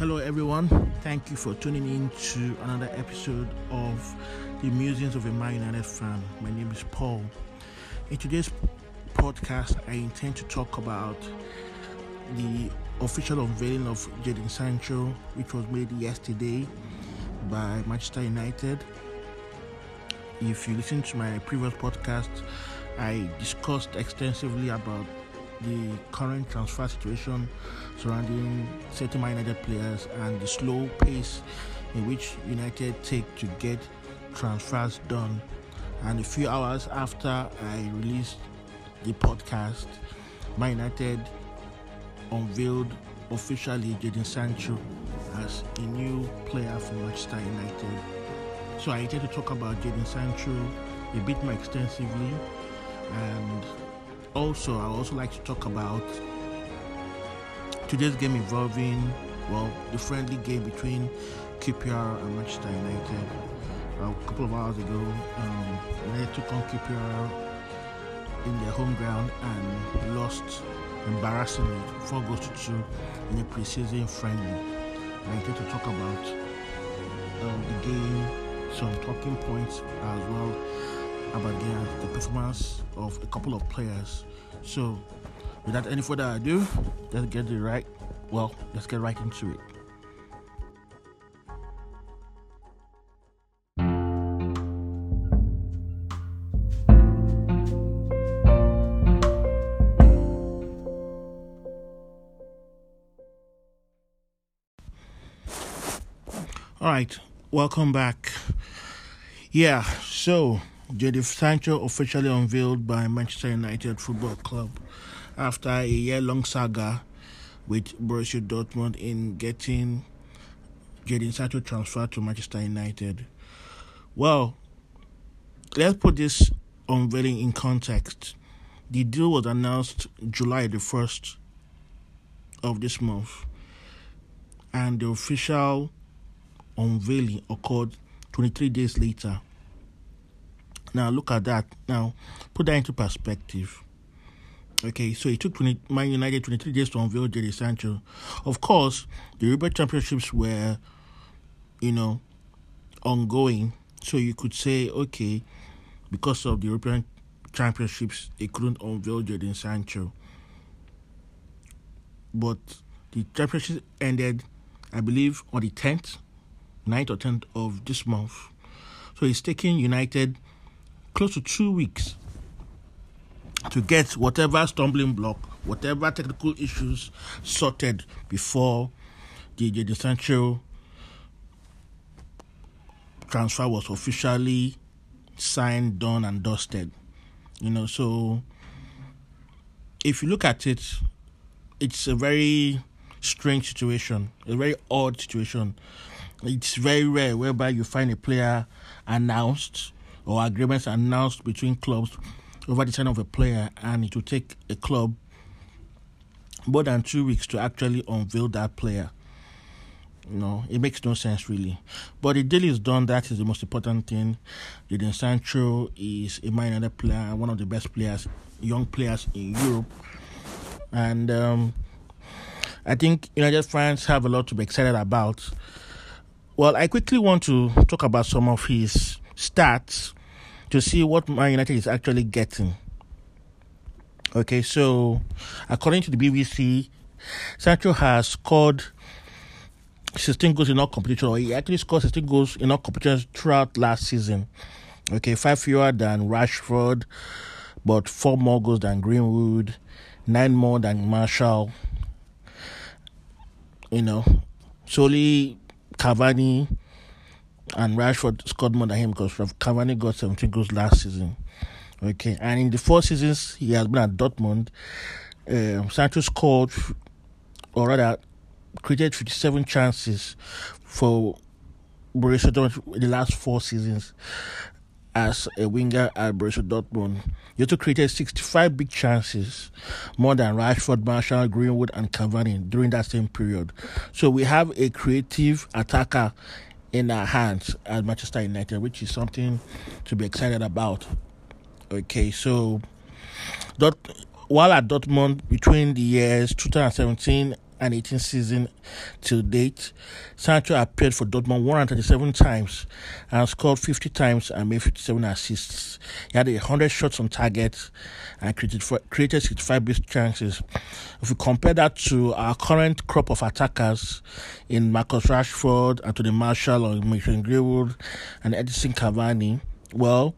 Hello, everyone. Thank you for tuning in to another episode of the Musings of a Man United fan. My name is Paul. In today's podcast, I intend to talk about the official unveiling of Jadon Sancho, which was made yesterday by Manchester United. If you listen to my previous podcast, I discussed extensively about the current transfer situation surrounding certain United players and the slow pace in which United take to get transfers done. And a few hours after I released the podcast, United unveiled officially Jadon Sancho as a new player for Manchester United. So I intend to talk about Jadon Sancho a bit more extensively and also I also like to talk about today's game involving well the friendly game between QPR and Manchester United. a couple of hours ago, um, United took on QPR in their home ground and lost embarrassingly four goals to two in a preseason friendly. I intend to talk about um, the game, some talking points as well about the, the performance of a couple of players. So, without any further ado, let's get it right. Well, let's get right into it. All right, welcome back. Yeah, so Jadon Sancho officially unveiled by Manchester United Football Club after a year-long saga with Borussia Dortmund in getting Jadon Sancho transferred to Manchester United. Well, let's put this unveiling in context. The deal was announced July the 1st of this month, and the official unveiling occurred 23 days later. Now look at that. Now put that into perspective. Okay, so it took 20, Man United 23 days to unveil Jadon Sancho. Of course, the European Championships were, you know, ongoing. So you could say, okay, because of the European Championships, they couldn't unveil Jadon Sancho. But the championship ended, I believe, on the 10th, 9th or 10th of this month. So it's taking United close to two weeks to get whatever stumbling block, whatever technical issues sorted before the Jadon Sancho transfer was officially signed, done, and dusted. You know, so if you look at it, it's a very strange situation, a very odd situation. It's very rare whereby you find a player announced or agreements announced between clubs over the sign of a player, and it will take a club more than two weeks to actually unveil that player. You know, it makes no sense really. But the deal is done. That is the most important thing. Jadon Sancho is a minor player, one of the best players, young players in Europe, and um, I think United fans have a lot to be excited about. Well, I quickly want to talk about some of his stats to see what Man United is actually getting. Okay, so according to the BBC, Sancho has scored 16 goals in all competitions, he actually scored 16 goals in all competitions throughout last season. Okay, five fewer than Rashford, but four more goals than Greenwood, nine more than Martial. You know, solely Cavani and Rashford scored more than him because Cavani got 17 goals last season. Okay, and in the four seasons he has been at Dortmund, um, Sancho scored, or rather, created 57 chances for Borussia Dortmund in the last four seasons as a winger at Borussia Dortmund. Also created 65 big chances, more than Rashford, Martial, Greenwood, and Cavani during that same period. So we have a creative attacker in our hands at Manchester United, which is something to be excited about. Okay, so Dort, while at Dortmund between the years 2017 and 18 season to date, Sancho appeared for Dortmund 137 times and scored 50 times and made 57 assists. He had 100 shots on target and created, for, created 65 big chances. If we compare that to our current crop of attackers in Marcus Rashford, Anthony Martial, or Mason Greenwood, and Edinson Cavani, well,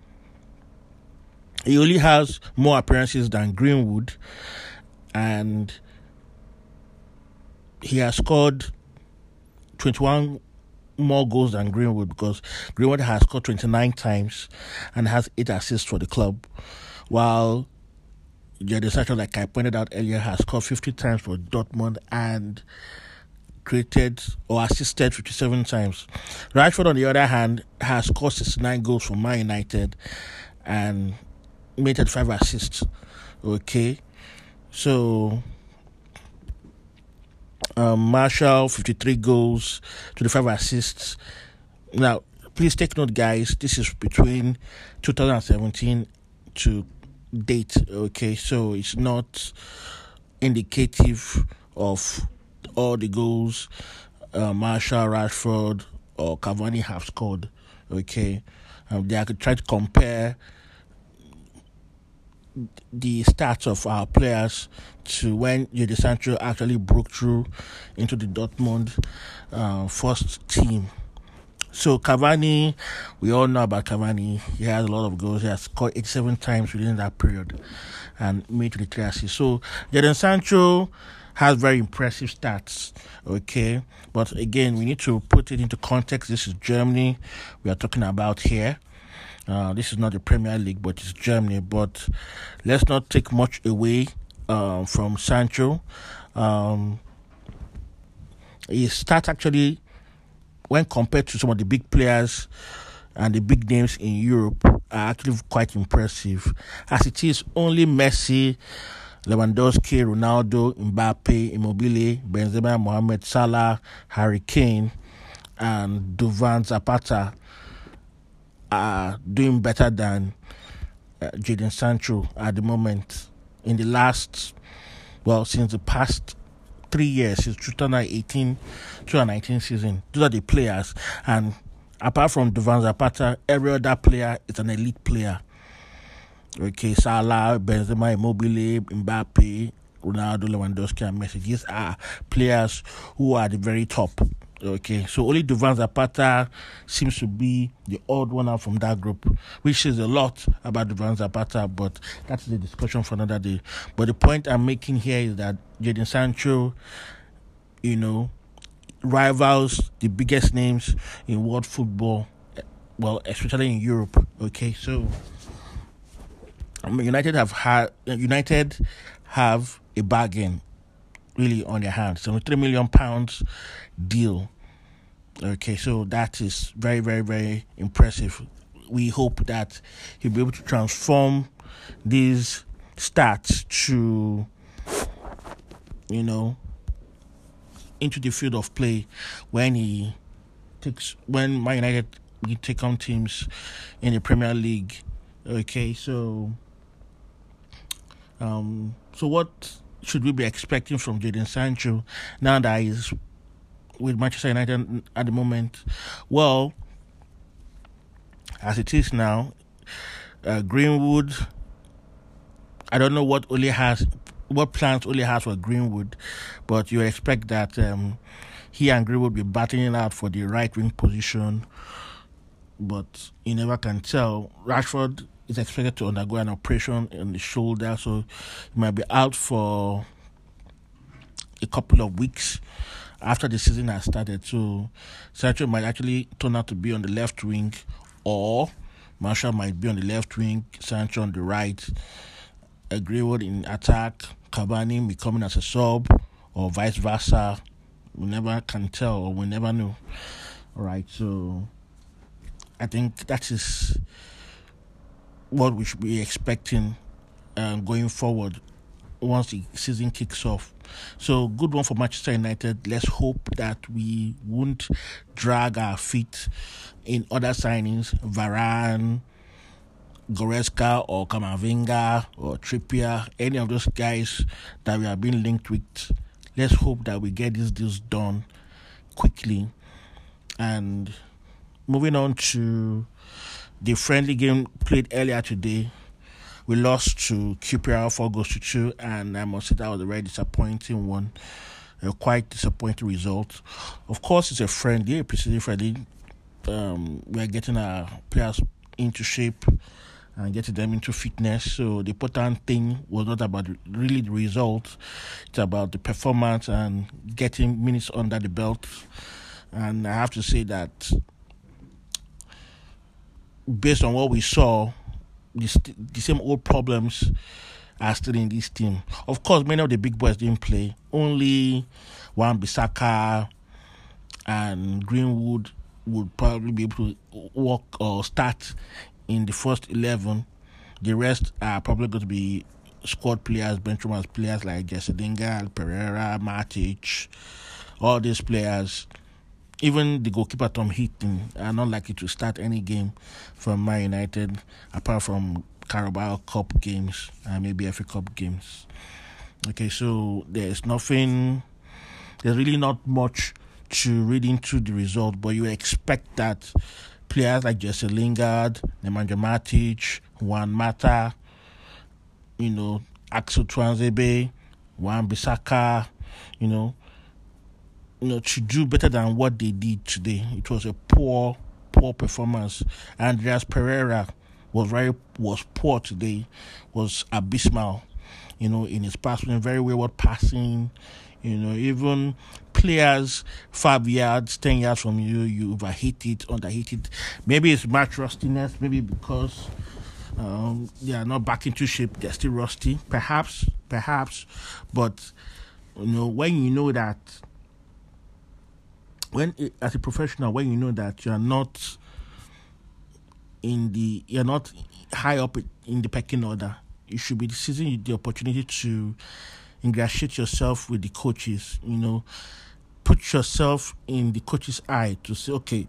he only has more appearances than Greenwood, and he has scored 21 more goals than Greenwood because Greenwood has scored 29 times and has 8 assists for the club, while Jadon Sancho, like I pointed out earlier, has scored 50 times for Dortmund and created or assisted 57 times. Rashford, on the other hand, has scored 69 goals for Man United and made 5 assists. Okay, so um, Martial, 53 goals, 25 assists. Now, please take note, guys, this is between 2017 to date, okay? So it's not indicative of all the goals uh, Martial, Rashford, or Cavani have scored, okay? Um, they are trying to compare the stats of our players to when Jadon Sancho actually broke through into the Dortmund uh, first team. So Cavani, we all know about Cavani. He has a lot of goals. He has scored 87 times within that period and made 23 assists. So Jadon Sancho has very impressive stats. Okay, but again, we need to put it into context. This is Germany we are talking about here. Uh, this is not the Premier League, but it's Germany. But let's not take much away uh, from Sancho. Um, his stats actually, when compared to some of the big players and the big names in Europe, are actually quite impressive. As it is, only Messi, Lewandowski, Ronaldo, Mbappe, Immobile, Benzema, Mohamed Salah, Harry Kane, and Duvan Zapata are doing better than uh, Jadon Sancho at the moment. In the last, well, since the past three years, since 2018 2019 season, those are the players. And apart from Duvan Zapata, every other player is an elite player. Okay, Salah, Benzema, Immobile, Mbappe, Ronaldo, Lewandowski, and Messi. These are players who are the very top. Okay, so only Duvan Zapata seems to be the odd one out from that group, which is a lot about Duvan Zapata, but that's the discussion for another day. But the point I'm making here is that Jadon Sancho, you know, rivals the biggest names in world football, well, especially in Europe. Okay, so um, United have had United have a bargain really on their hands. So, three million pounds deal. Okay, so that is very, very, very impressive. We hope that he'll be able to transform these stats to, you know, into the field of play when he takes when Man United we take on teams in the Premier League. Okay, so um, so what should we be expecting from Jadon Sancho now that he's with Manchester United at the moment? Well, as it is now, uh, Greenwood. I don't know what Ole has, what plans Ole has for Greenwood, but you expect that um, he and Greenwood will be battling out for the right wing position. But you never can tell. Rashford is expected to undergo an operation in the shoulder, so he might be out for a couple of weeks after the season has started. So Sancho might actually turn out to be on the left wing, or Martial might be on the left wing, Sancho on the right. Greenwood in attack, Cavani becoming as a sub, or vice versa. We never can tell, or we never know. All right, so I think that is what we should be expecting um, going forward once the season kicks off. So good one for Manchester United. Let's hope that we won't drag our feet in other signings, Varane, Goretzka or Kamavinga or Trippier, any of those guys that we have been linked with let's hope that we get these deals done quickly. And moving on to the friendly game played earlier today, we lost to QPR four goals to two, and I must say that was a very disappointing one, a quite disappointing result. Of course, it's a friendly, a preseason friendly. Um, we are getting our players into shape and getting them into fitness. So the important thing was not about really the result; it's about the performance and getting minutes under the belt. And I have to say that based on what we saw, the, the same old problems are still in this team. Of course, many of the big boys didn't play. Only Wan-Bissaka and Greenwood would probably be able to walk or start in the first 11. The rest are probably going to be squad players, benchmark players like Jesse Lingard, Pereira, Matic, all these players even the goalkeeper Tom Heaton are not likely to start any game from Man United apart from Carabao Cup games and maybe FA Cup games. Okay, so there's nothing, there's really not much to read into the result, but you expect that players like Jesse Lingard, Nemanja Matic, Juan Mata, you know, Axel Tuanzebe, Wan-Bissaka, you know, you know, to do better than what they did today. It was a poor, poor performance. Andreas Pereira was very was poor today, was abysmal. You know, in his passing, very wayward passing. You know, even players five yards, ten yards from you, you overhit it, underhit it. Maybe it's match rustiness. Maybe because um, they are not back into shape, they're still rusty. Perhaps, perhaps, but you know when you know that when eh, as a professional when you know that you are not in the you're not high up in the pecking order you should be seizing the opportunity to ingratiate yourself with the coaches you know. Put yourself in the coach's eye to say okay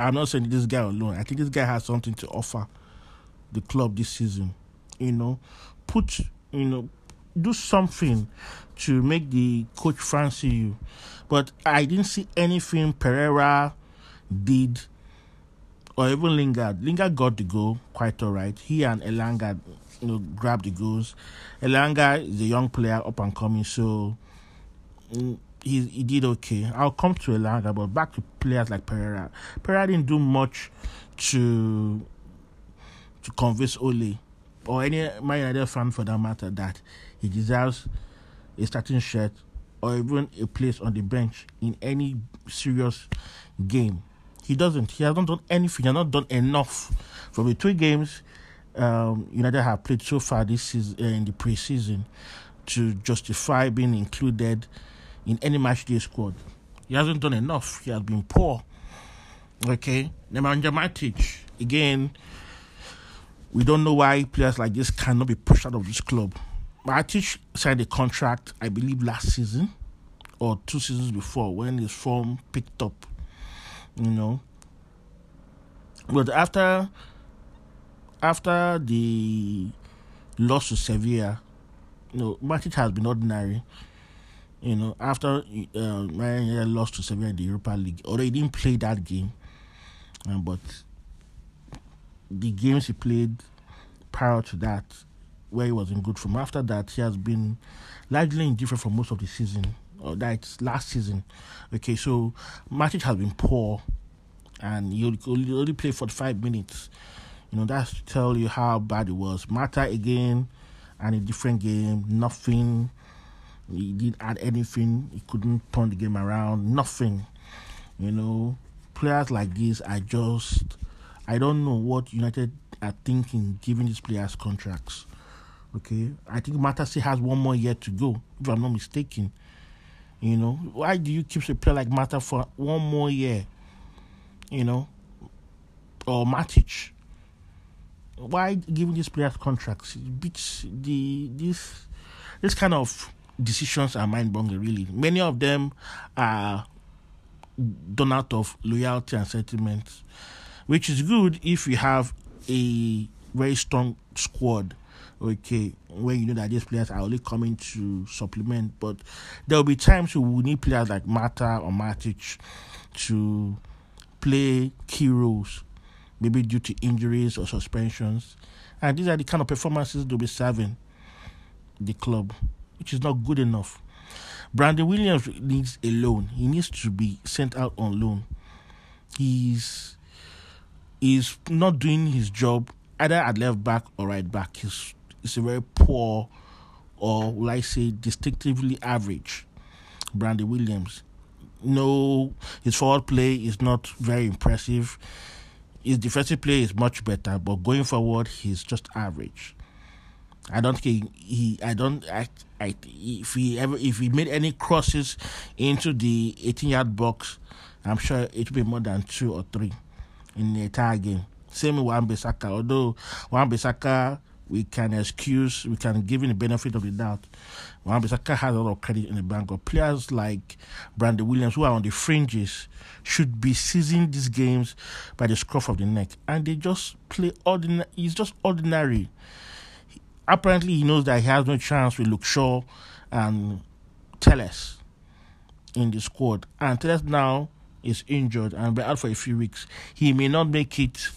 i'm not sending this guy alone. I think this guy has something to offer the club this season. You know put you know do something to make the coach fancy you. But I didn't see anything Pereira did or even Lingard. Lingard got the goal quite all right. He and Elanga you know, grabbed the goals. Elanga is a young player up and coming, so mm, he he did okay. I'll come to Elanga, but back to players like Pereira. Pereira didn't do much to to convince Ole or any Man United fan for that matter that he deserves a starting shirt or even a place on the bench in any serious game. He doesn't. He hasn't done anything. He has not done enough. From the two games um, United have played so far this season uh, in the preseason to justify being included in any match day squad. He hasn't done enough. He has been poor. Okay, Nemanja Matic again. We don't know why players like this cannot be pushed out of this club. Matic signed a contract, I believe, last season or two seasons before when his form picked up. You know, but after after the loss to Sevilla, you know, Matic has been ordinary. You know, after uh, Man lost to Sevilla in the Europa League, although he didn't play that game, um, but the games he played prior to that, where he was in good form. After that, he has been largely indifferent for most of the season. Or that's last season. Okay, so Matic has been poor, and he only, played for five minutes. You know that's to tell you how bad it was. Mata again, and a different game. Nothing. He didn't add anything. He couldn't turn the game around. Nothing. You know, players like this are just. I don't know what United are thinking giving these players contracts. Okay, I think Matasi has one more year to go, if I'm not mistaken. You know, why do you keep a player like Mata for one more year? You know, or Matic? Why giving these players contracts? Beats the this this kind of decisions are mind boggling. Really, many of them are done out of loyalty and sentiment, which is good if you have a very strong squad okay, when you know that these players are only coming to supplement, but there will be times we will need players like Mata or Matic to play key roles, maybe due to injuries or suspensions. And these are the kind of performances they'll be serving the club, which is not good enough. Brandon Williams needs a loan. He needs to be sent out on loan. He's he's not doing his job either at left back or right back. He's he's a very poor or will I say distinctively average Brandon Williams. No, his forward play is not very impressive. His defensive play is much better, but going forward, he's just average. I don't think he, I don't. I, I, if he ever, if he made any crosses into the 18-yard box, I'm sure it will be more than two or three in the entire game. Same with Wan-Bissaka. Although Wan-Bissaka, we can excuse, we can give him the benefit of the doubt. Wan-Bissaka has a lot of credit in the bank. But players like Brandon Williams, who are on the fringes, should be seizing these games by the scruff of the neck, and they just play ordinary. He's just ordinary apparently he knows that he has no chance with Luke Shaw and Telles in the squad. And Telles now is injured and be out for a few weeks. He may not make it.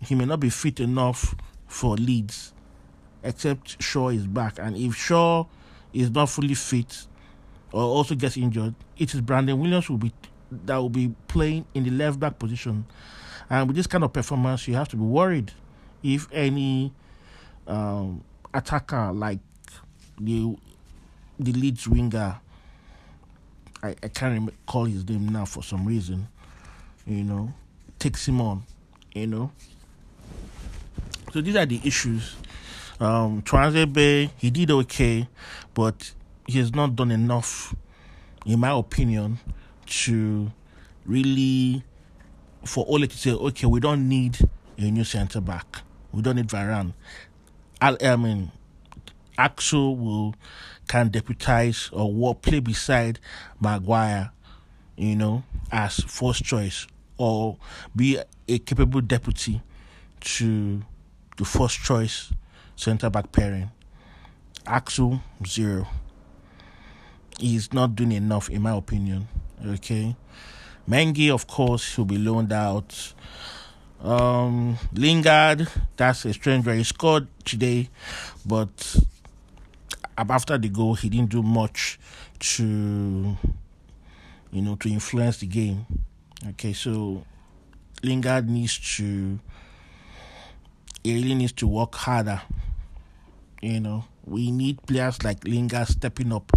He may not be fit enough for Leeds, except Shaw is back. And if Shaw is not fully fit or also gets injured, it is Brandon Williams will be that will be playing in the left back position. And with this kind of performance, you have to be worried if any um, attacker like the the Leeds winger. I, I can't call his name now for some reason. You know, takes him on. You know. So these are the issues. Um, Bay, he did okay, but he has not done enough, in my opinion, to really for Ole to say, okay, we don't need a new centre back. We don't need Varane. I mean, Axel will can deputize or will play beside Maguire, you know, as first choice or be a capable deputy to the first choice centre back pairing. Axel zero. He's not doing enough, in my opinion. Okay, Mengi, of course, he'll be loaned out. Um, Lingard, that's a strange where he scored today, but after the goal, he didn't do much to, you know, to influence the game. Okay, so Lingard needs to, he needs to work harder. You know, we need players like Lingard stepping up,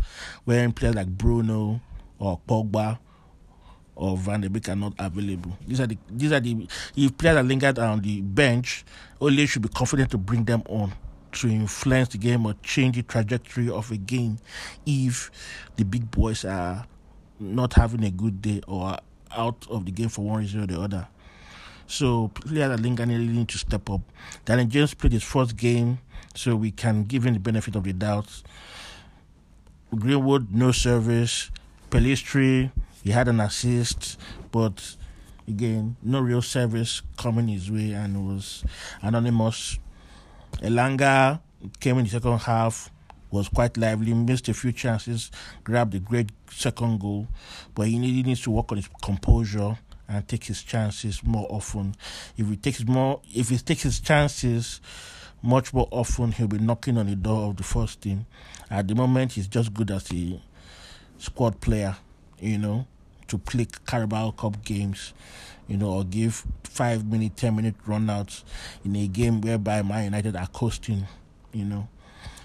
wearing players like Bruno or Pogba or Van de Beek are not available. These are the these are the if players are Lingard on the bench, Ole should be confident to bring them on to influence the game or change the trajectory of a game if the big boys are not having a good day or out of the game for one reason or the other. So players are Lingard need to step up. Daniel James played his first game, so we can give him the benefit of the doubt. Greenwood, no service. Pellistri, he had an assist, but again, no real service coming his way, and was anonymous. Elanga came in the second half, was quite lively, missed a few chances, grabbed a great second goal, but he needs to work on his composure and take his chances more often. If he takes more, if he takes his chances much more often, he'll be knocking on the door of the first team. At the moment, he's just good as a squad player, you know to play Carabao Cup games, you know, or give five minute, ten minute runouts in a game whereby Man United are coasting, you know.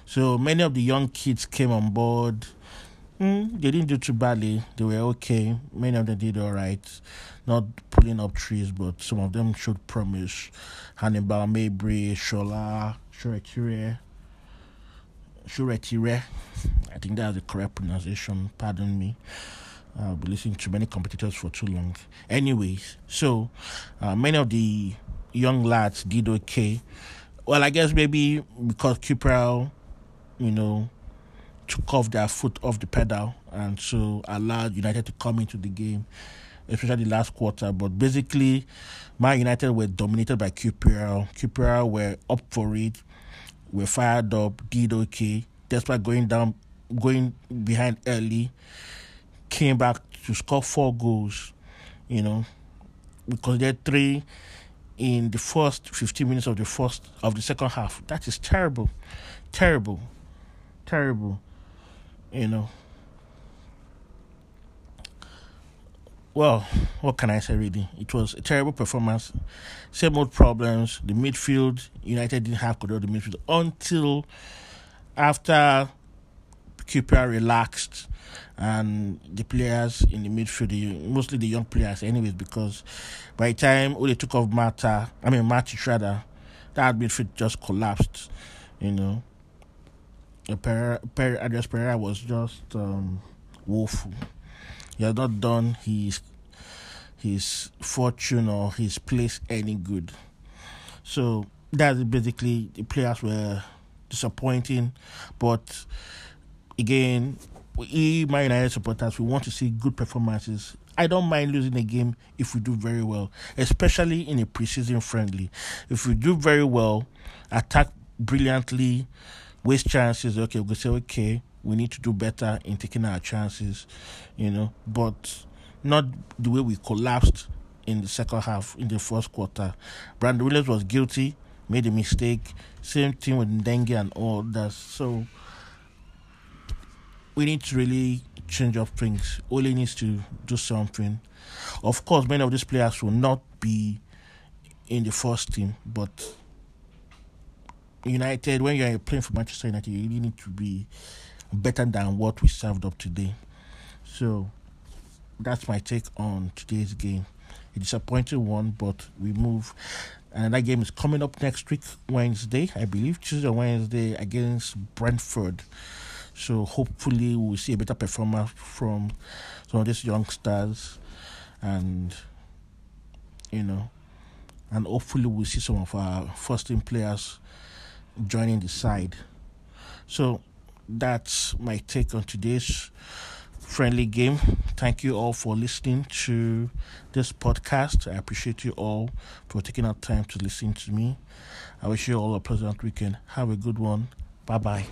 So many of the young kids came on board. Mm, they didn't do too badly. They were okay. Many of them did all right. Not pulling up trees, but some of them showed promise. Hannibal, Mejbri, Shola, Shoretire. Shoretire. I think that's the correct pronunciation. Pardon me. I've been listening to many competitors for too long. Anyways, so uh, many of the young lads did okay. Well, I guess maybe because Cooper, you know, took off their foot off the pedal and so allowed United to come into the game, especially the last quarter. But basically, Man United were dominated by QPR. QPR were up for it. were fired up, did okay, despite going down, going behind early, came back to score four goals, you know, because they had three in the first 15 minutes of the first of the second half. That is terrible, terrible, terrible, you know. well, what can I say really? It was a terrible performance. Same old problems. The midfield, United didn't have control of the midfield until after QPR relaxed and the players in the midfield, mostly the young players, anyways, because by the time they took off Mata, I mean Matic rather, that midfield just collapsed. You know, Pereira, Pereira, Andreas Pereira was just um, woeful. He has not done his his fortune or his place any good. So that's basically the players were disappointing, but again, we Man United supporters we want to see good performances. I don't mind losing a game if we do very well, especially in a preseason friendly. If we do very well, attack brilliantly, waste chances, okay, we say okay, we need to do better in taking our chances, you know, but not the way we collapsed in the second half, in the first quarter. Brandon Williams was guilty, made a mistake. Same thing with Dengue and all that. So we need to really change up things. Ole needs to do something. Of course, many of these players will not be in the first team, but United, when you're playing for Manchester United, you really need to be better than what we served up today. So that's my take on today's game. A disappointing one, but we move. And that game is coming up next week, Wednesday, I believe, Tuesday or Wednesday against Brentford. So hopefully we'll see a better performance from some of these youngsters and you know and hopefully we'll see some of our first team players joining the side. So that's my take on today's friendly game. Thank you all for listening to this podcast. I appreciate you all for taking out time to listen to me. I wish you all a pleasant weekend. Have a good one. Bye bye.